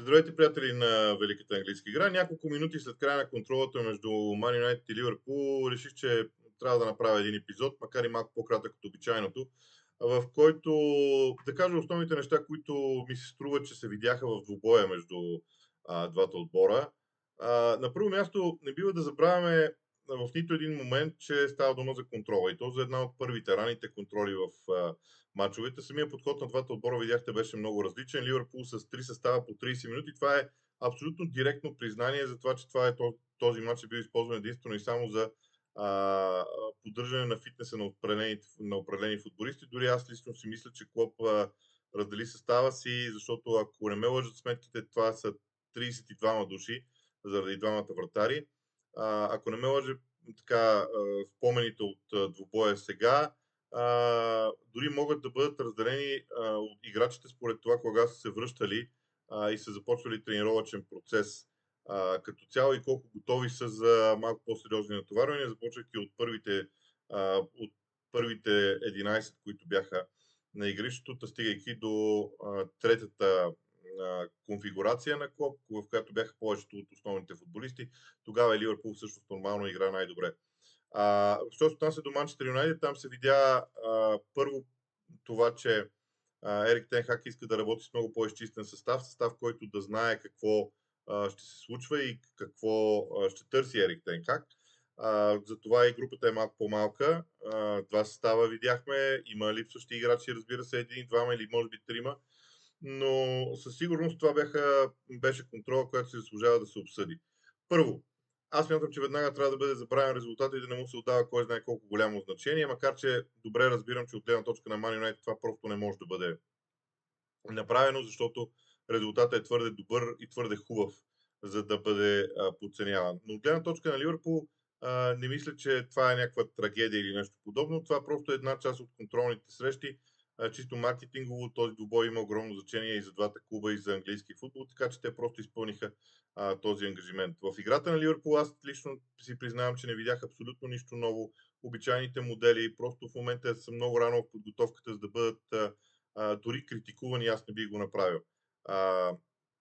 Здравейте, приятели на Великата английска игра. Няколко минути след края на контролата между Man United и Ливърпул реших, че трябва да направя един епизод, макар и малко по-кратък от обичайното, в който да кажа основните неща, които ми се струват, че се видяха в двубоя между а, двата отбора. А, на първо място не бива да забравяме в нито един момент, че става дума за контрола. И то за една от първите раните контроли в а, мачовете. Самия подход на двата отбора, видяхте, беше много различен. Ливърпул с 3 състава по 30 минути. Това е абсолютно директно признание за това, че това е този матч е бил използван единствено и само за а, поддържане на фитнеса на определени, на определени футболисти. Дори аз лично си мисля, че Клоп а, раздели състава си, защото ако не ме лъжат сметките, това са 32 души заради двамата вратари. А, ако не ме лъжи така, спомените от двубоя сега, а, дори могат да бъдат разделени а, от играчите според това, кога са се връщали а, и са започвали тренировачен процес. А, като цяло и колко готови са за малко по-сериозни натоварвания, започвайки от първите, а, от първите 11, които бяха на игрището, стигайки до а, третата конфигурация на клуб, в която бяха повечето от основните футболисти. Тогава Ливърпул всъщност нормално игра най-добре. А, що се отнася до Манчестър Юнайтед, там се видя а, първо това, че а, Ерик Тенхак иска да работи с много по-изчистен състав, състав, който да знае какво а, ще се случва и какво а, ще търси Ерик Тенхак. Затова и групата е малко по-малка. А, два състава видяхме. Има липсващи играчи, разбира се, един, двама или може би трима. Но със сигурност това бяха, беше контрола, която се заслужава да се обсъди. Първо, аз мятам, че веднага трябва да бъде забравен резултат и да не му се отдава кой знае колко голямо значение, макар че добре разбирам, че от гледна точка на Man това просто не може да бъде направено, защото резултатът е твърде добър и твърде хубав, за да бъде подценяван. Но от гледна точка на Ливърпул не мисля, че това е някаква трагедия или нещо подобно. Това просто е една част от контролните срещи, чисто маркетингово този двубой има огромно значение и за двата клуба, и за английски футбол, така че те просто изпълниха а, този ангажимент. В играта на Ливърпул аз лично си признавам, че не видях абсолютно нищо ново. Обичайните модели просто в момента са много рано в подготовката, за да бъдат а, а, дори критикувани, аз не бих го направил. А,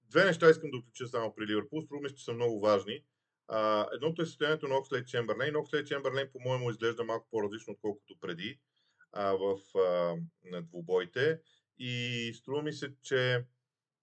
две неща искам да отлича само при Ливърпул, струва ми че са много важни. А, едното е състоянието на Окслей Чемберлейн. Окслей Чемберлейн, по-моему, изглежда малко по-различно, отколкото преди а, в а, на двубоите. И струва ми се, че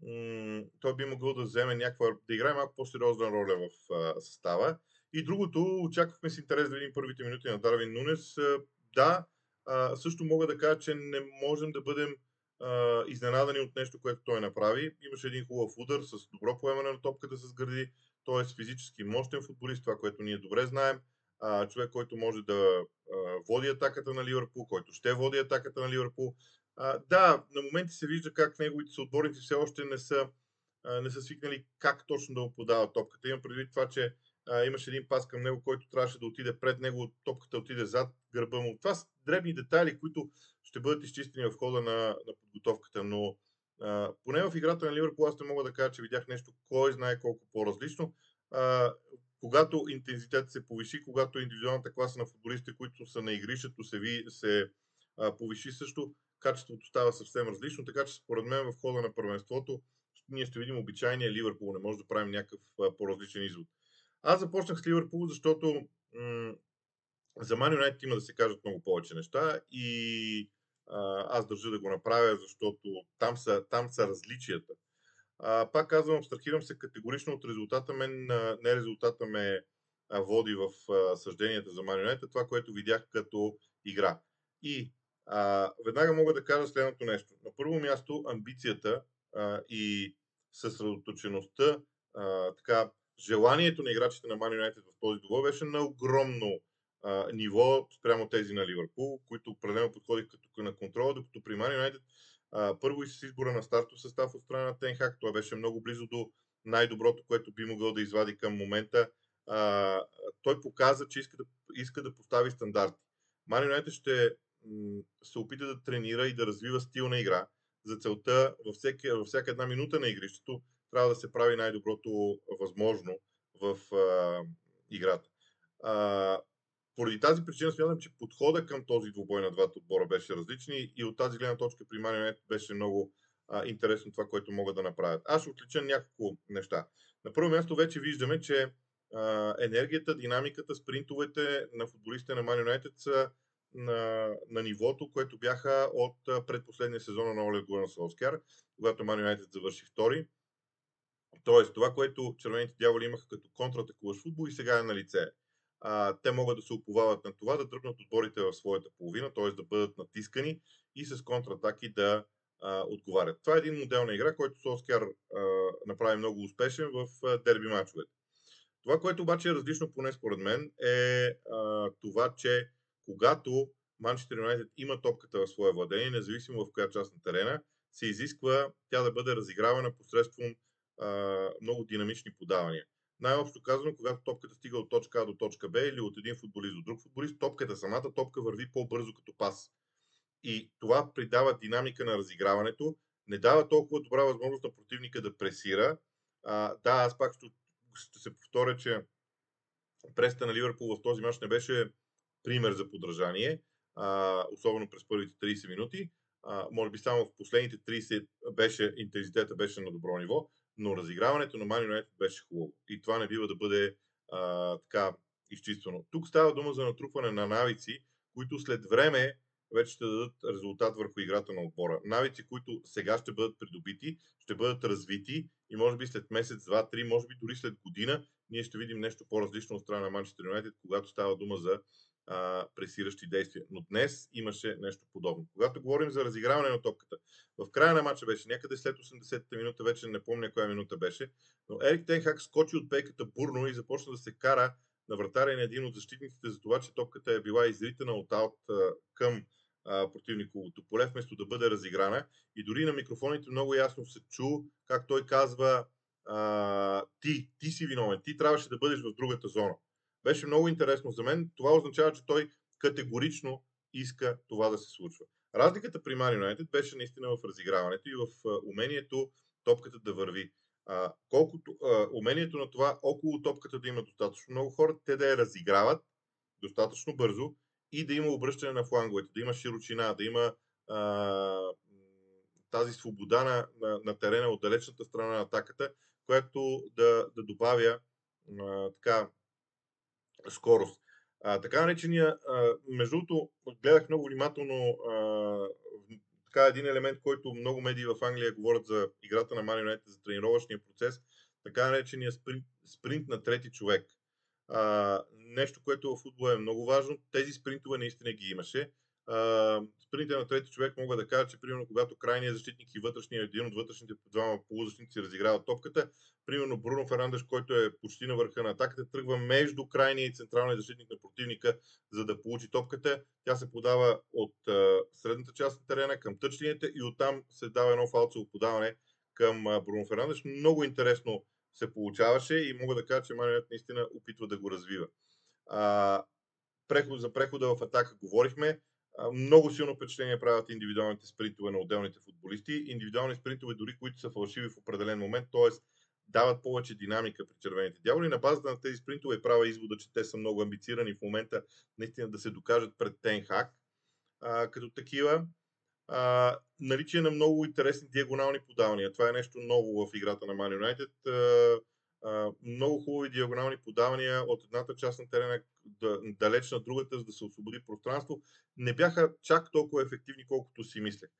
м- той би могъл да вземе някаква, да играе малко по-сериозна роля в а, състава. И другото, очаквахме с интерес да видим първите минути на Дарвин Нунес. А, да, а, също мога да кажа, че не можем да бъдем а, изненадани от нещо, което той направи. Имаше един хубав удар с добро поемане на топката с гърди, т.е. физически мощен футболист, това, което ние добре знаем а, човек, който може да а, води атаката на Ливърпул, който ще води атаката на Ливърпул. А, да, на моменти се вижда как неговите съотборници все още не са, а, не са свикнали как точно да му подават топката. Имам предвид това, че а, имаше един пас към него, който трябваше да отиде пред него, топката отиде зад гърба му. Това са дребни детайли, които ще бъдат изчистени в хода на, на подготовката, но а, поне в играта на Ливърпул аз не мога да кажа, че видях нещо, кой знае колко по-различно. А, когато интензитет се повиши, когато индивидуалната класа на футболистите, които са на игрището, се, ви, се а, повиши също, качеството става съвсем различно, така че според мен в хода на първенството ние ще видим обичайния Ливърпул, не може да правим някакъв а, по-различен извод. Аз започнах с Ливърпул, защото м- за Man United има да се кажат много повече неща и а, аз държа да го направя, защото там са, там са различията. А, пак казвам, абстрахирам се категорично от резултата. Мен не резултата ме води в съжденията за марионета, това, което видях като игра. И а, веднага мога да кажа следното нещо. На първо място, амбицията а, и съсредоточеността, а, така, желанието на играчите на Man United в този двобой беше на огромно а, ниво спрямо тези на Ливърпул, които определено подходих като на контрола, докато при Man United първо и с избора на стартов състав от страна на Тенхак. Той беше много близо до най-доброто, което би могъл да извади към момента. А, той показа, че иска да, иска да постави стандарти. Юнайтед ще се опита да тренира и да развива стил на игра. За целта във, всеки, във всяка една минута на игрището трябва да се прави най-доброто възможно в а, играта. А, поради тази причина смятам, че подхода към този двубой на двата отбора беше различен и от тази гледна точка при Манионет беше много а, интересно това, което могат да направят. Аз ще отлича няколко неща. На първо място вече виждаме, че а, енергията, динамиката, спринтовете на футболистите на United са на, на нивото, което бяха от предпоследния сезон на Оле Гуна Солскяр, когато Man United завърши втори. Тоест, това, което червените дяволи имаха като контратакуващ футбол и сега е на лице. А, те могат да се оповават на това, да дръпнат отборите в своята половина, т.е. да бъдат натискани и с контратаки да а, отговарят. Това е един модел на игра, който Солскяр направи много успешен в а, дерби мачовете. Това, което обаче е различно, поне според мен, е а, това, че когато Манчестър Юнайтед има топката в своя владение, независимо в коя част на терена, се изисква тя да бъде разигравана посредством а, много динамични подавания. Най-общо казано, когато топката стига от точка А до точка Б или от един футболист до друг футболист, топката, самата топка върви по-бързо като пас. И това придава динамика на разиграването, не дава толкова добра възможност на противника да пресира. А, да, аз пак ще, се повторя, че преста на Ливърпул в този мач не беше пример за подражание, а, особено през първите 30 минути. А, може би само в последните 30 беше, интензитета беше на добро ниво, но разиграването на Man United беше хубаво. И това не бива да бъде а, така изчиствано. Тук става дума за натрупване на навици, които след време вече ще дадат резултат върху играта на отбора. Навици, които сега ще бъдат придобити, ще бъдат развити и може би след месец, два, три, може би дори след година, ние ще видим нещо по-различно от страна на Манчестър Юнайтед, когато става дума за а, пресиращи действия. Но днес имаше нещо подобно. Когато говорим за разиграване на топката, в края на матча беше някъде след 80-та минута, вече не помня коя минута беше, но Ерик Тенхак скочи от пейката бурно и започна да се кара на вратаря на един от защитниците за това, че топката е била изритана от аут към противниковото поле, вместо да бъде разиграна. И дори на микрофоните много ясно се чу как той казва а, ти, ти си виновен, ти трябваше да бъдеш в другата зона. Беше много интересно за мен. Това означава, че той категорично иска това да се случва. Разликата при Man United беше наистина в разиграването и в умението топката да върви. А, колкото а, умението на това около топката да има достатъчно много хора, те да я разиграват достатъчно бързо и да има обръщане на фланговете, да има широчина, да има а, тази свобода на, на, на терена от далечната страна на атаката, която да, да добавя а, така скорост. А, така наречения, а, между другото, гледах много внимателно а, така един елемент, който много медии в Англия говорят за играта на United, за тренировъчния процес, така наречения спринт, спринт на трети човек. А, нещо, което в футбола е много важно. Тези спринтове наистина ги имаше. Спринтите на трети човек мога да кажа, че примерно когато крайният защитник и вътрешният един от вътрешните двама полузащитници разиграват топката, примерно Бруно Фернандеш, който е почти на върха на атаката, тръгва между крайния и централния защитник на противника, за да получи топката. Тя се подава от средната част на терена към тъчлините и оттам се дава едно фалцово подаване към Бруно Фернандеш. Много интересно се получаваше и мога да кажа, че Манионет наистина опитва да го развива. А, преход, за прехода в атака говорихме. Много силно впечатление правят индивидуалните спринтове на отделните футболисти. Индивидуални спринтове, дори които са фалшиви в определен момент, т.е. дават повече динамика при червените дяволи. На базата на тези спринтове правя извода, че те са много амбицирани в момента наистина да се докажат пред Тенхак като такива а, наличие на много интересни диагонални подавания. Това е нещо ново в играта на Man United. А, много хубави диагонални подавания от едната част на терена да, далеч на другата, за да се освободи пространство. Не бяха чак толкова ефективни, колкото си мислех.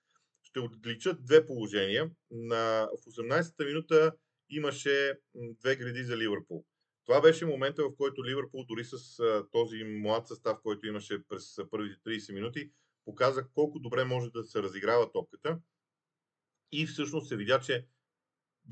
Ще отличат две положения. На, в 18-та минута имаше две гради за Ливърпул. Това беше момента, в който Ливърпул, дори с а, този млад състав, който имаше през първите 30 минути, показа колко добре може да се разиграва топката и всъщност се видя, че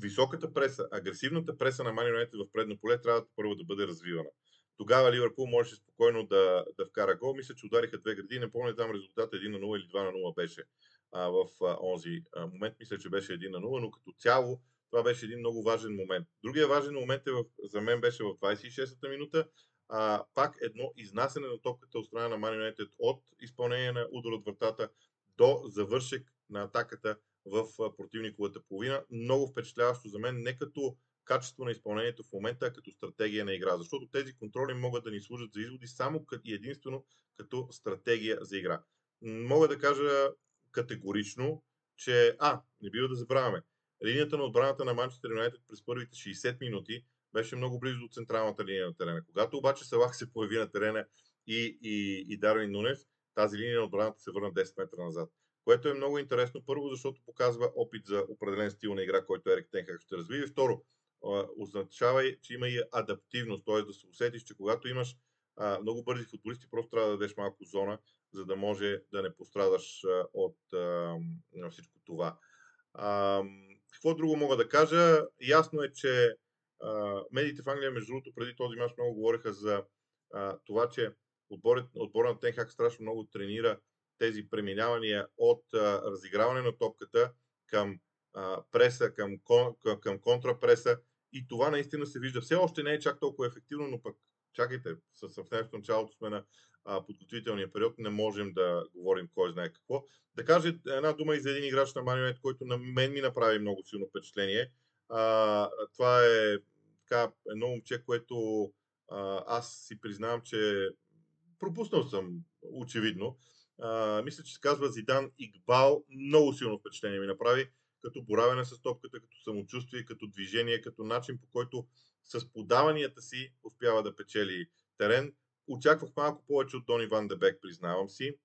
високата преса, агресивната преса на Man United в предно поле трябва първо да бъде развивана. Тогава Ливърпул можеше спокойно да, да вкара гол. Мисля, че удариха две гради. Не помня там резултата 1 на 0 или 2 на 0 беше а, в а, онзи а, момент. Мисля, че беше 1 на 0, но като цяло това беше един много важен момент. Другия важен момент е в, за мен беше в 26-та минута, а, пак едно изнасяне на топката от страна на Man United от изпълнение на удар от вратата до завършек на атаката в противниковата половина. Много впечатляващо за мен, не като качество на изпълнението в момента, а като стратегия на игра. Защото тези контроли могат да ни служат за изводи само и единствено като стратегия за игра. Мога да кажа категорично, че, а, не бива да забравяме, линията на отбраната на Манчестър Юнайтед през първите 60 минути беше много близо до централната линия на терена. Когато обаче Салах се появи на терена и, и, и Дарвин Нунес, тази линия на отбраната се върна 10 метра назад. Което е много интересно. Първо, защото показва опит за определен стил на игра, който Ерик Тенхак ще развие. Второ, означава, че има и адаптивност, т.е. да се усетиш, че когато имаш много бързи футболисти, просто трябва да дадеш малко зона, за да може да не пострадаш от всичко това. Какво друго мога да кажа? Ясно е, че а, медиите в Англия, между другото, преди този мач много говориха за това, че отборът, отборът на Тенхак страшно много тренира тези преминавания от а, разиграване на топката към а, преса, към, към, към контрапреса и това наистина се вижда. Все още не е чак толкова ефективно, но пък чакайте, съвсем в началото сме на а, подготвителния период, не можем да говорим кой знае какво. Да кажа една дума и за един играч на Манионет, който на мен ми направи много силно впечатление. А, това е така, едно момче, което а, аз си признавам, че пропуснал съм, очевидно. Мисля, че се казва Зидан Игбал. Много силно впечатление ми направи като боравене с топката, като самочувствие, като движение, като начин по който с подаванията си успява да печели терен. Очаквах малко повече от Дони Ван Дебек, признавам си,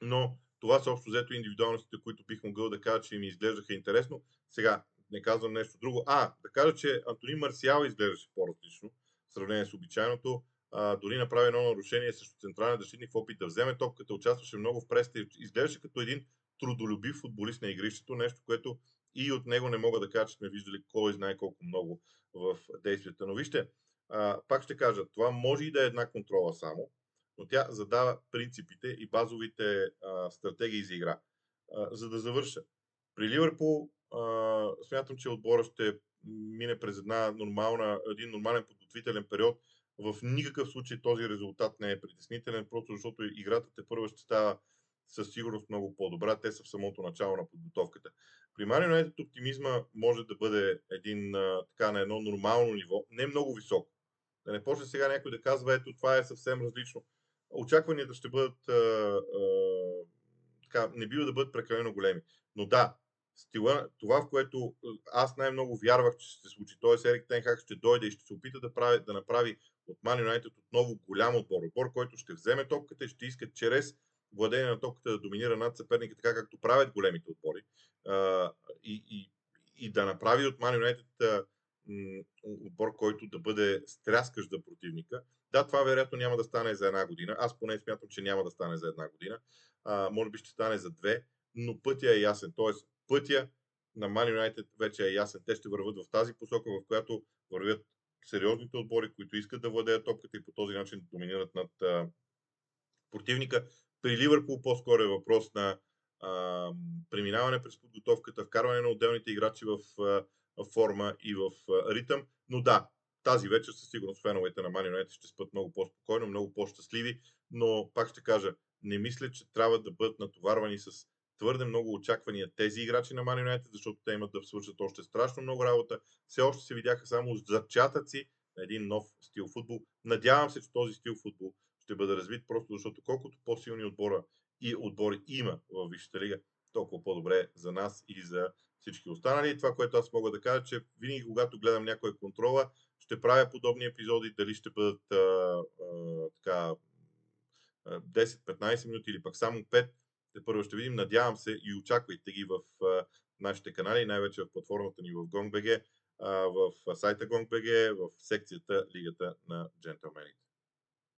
но това са общо взето индивидуалностите, които бих могъл да кажа, че ми изглеждаха интересно. Сега, не казвам нещо друго. А, да кажа, че Антонин Марсиал изглеждаше по-различно в сравнение с обичайното. А, дори направи едно нарушение срещу централен защитник в опит да вземе топката, участваше много в преста изглеждаше като един трудолюбив футболист на игрището, нещо, което и от него не мога да кажа, че сме виждали кой знае колко много в действията. Но вижте, а, пак ще кажа, това може и да е една контрола само, но тя задава принципите и базовите а, стратегии за игра. А, за да завърша. При Ливърпул смятам, че отбора ще мине през една нормална, един нормален подготвителен период. В никакъв случай този резултат не е притеснителен, просто защото играта те първа ще става със сигурност много по-добра. Те са в самото начало на подготовката. При Мари Юнайтед оптимизма може да бъде един, така, на едно нормално ниво, не много високо. Да не почне сега някой да казва, ето това е съвсем различно. Очакванията ще бъдат а, а, така, не бива да бъдат прекалено големи. Но да, стила, това в което аз най-много вярвах, че ще се случи, т.е. Ерик Тенхак ще дойде и ще се опита да, прави, да направи от Ман Юнайтед отново голям отбор. Отбор, който ще вземе топката и ще иска чрез владение на топката да доминира над съперника, така както правят големите отбори. А, и, и, и да направи от Man United отбор, който да бъде стряскащ за противника. Да, това вероятно няма да стане за една година. Аз поне смятам, че няма да стане за една година. А, може би ще стане за две, но пътя е ясен. Тоест, пътя на Man United вече е ясен. Те ще върват в тази посока, в която вървят сериозните отбори, които искат да владеят топката и по този начин доминират над а, противника. При Ливърпул по-скоро е въпрос на а, преминаване през подготовката, вкарване на отделните играчи в, а, форма и в а, ритъм. Но да, тази вечер със сигурност феновете на Man United ще спят много по-спокойно, много по-щастливи, но пак ще кажа, не мисля, че трябва да бъдат натоварвани с твърде много очаквания тези играчи на Man United, защото те имат да свършат още страшно много работа. Все още се видяха само зачатъци на един нов стил футбол. Надявам се, че този стил футбол ще бъде развит, просто защото колкото по-силни отбора и отбори има в Висшата лига, толкова по-добре за нас и за всички останали. Това, което аз мога да кажа, че винаги, когато гледам някоя контрола, ще правя подобни епизоди, дали ще бъдат а, а, така 10-15 минути или пък само 5. Те първо ще видим. Надявам се и очаквайте ги в а, нашите канали, най-вече в платформата ни в GongBG, в сайта GongBG, в секцията Лигата на джентълмените.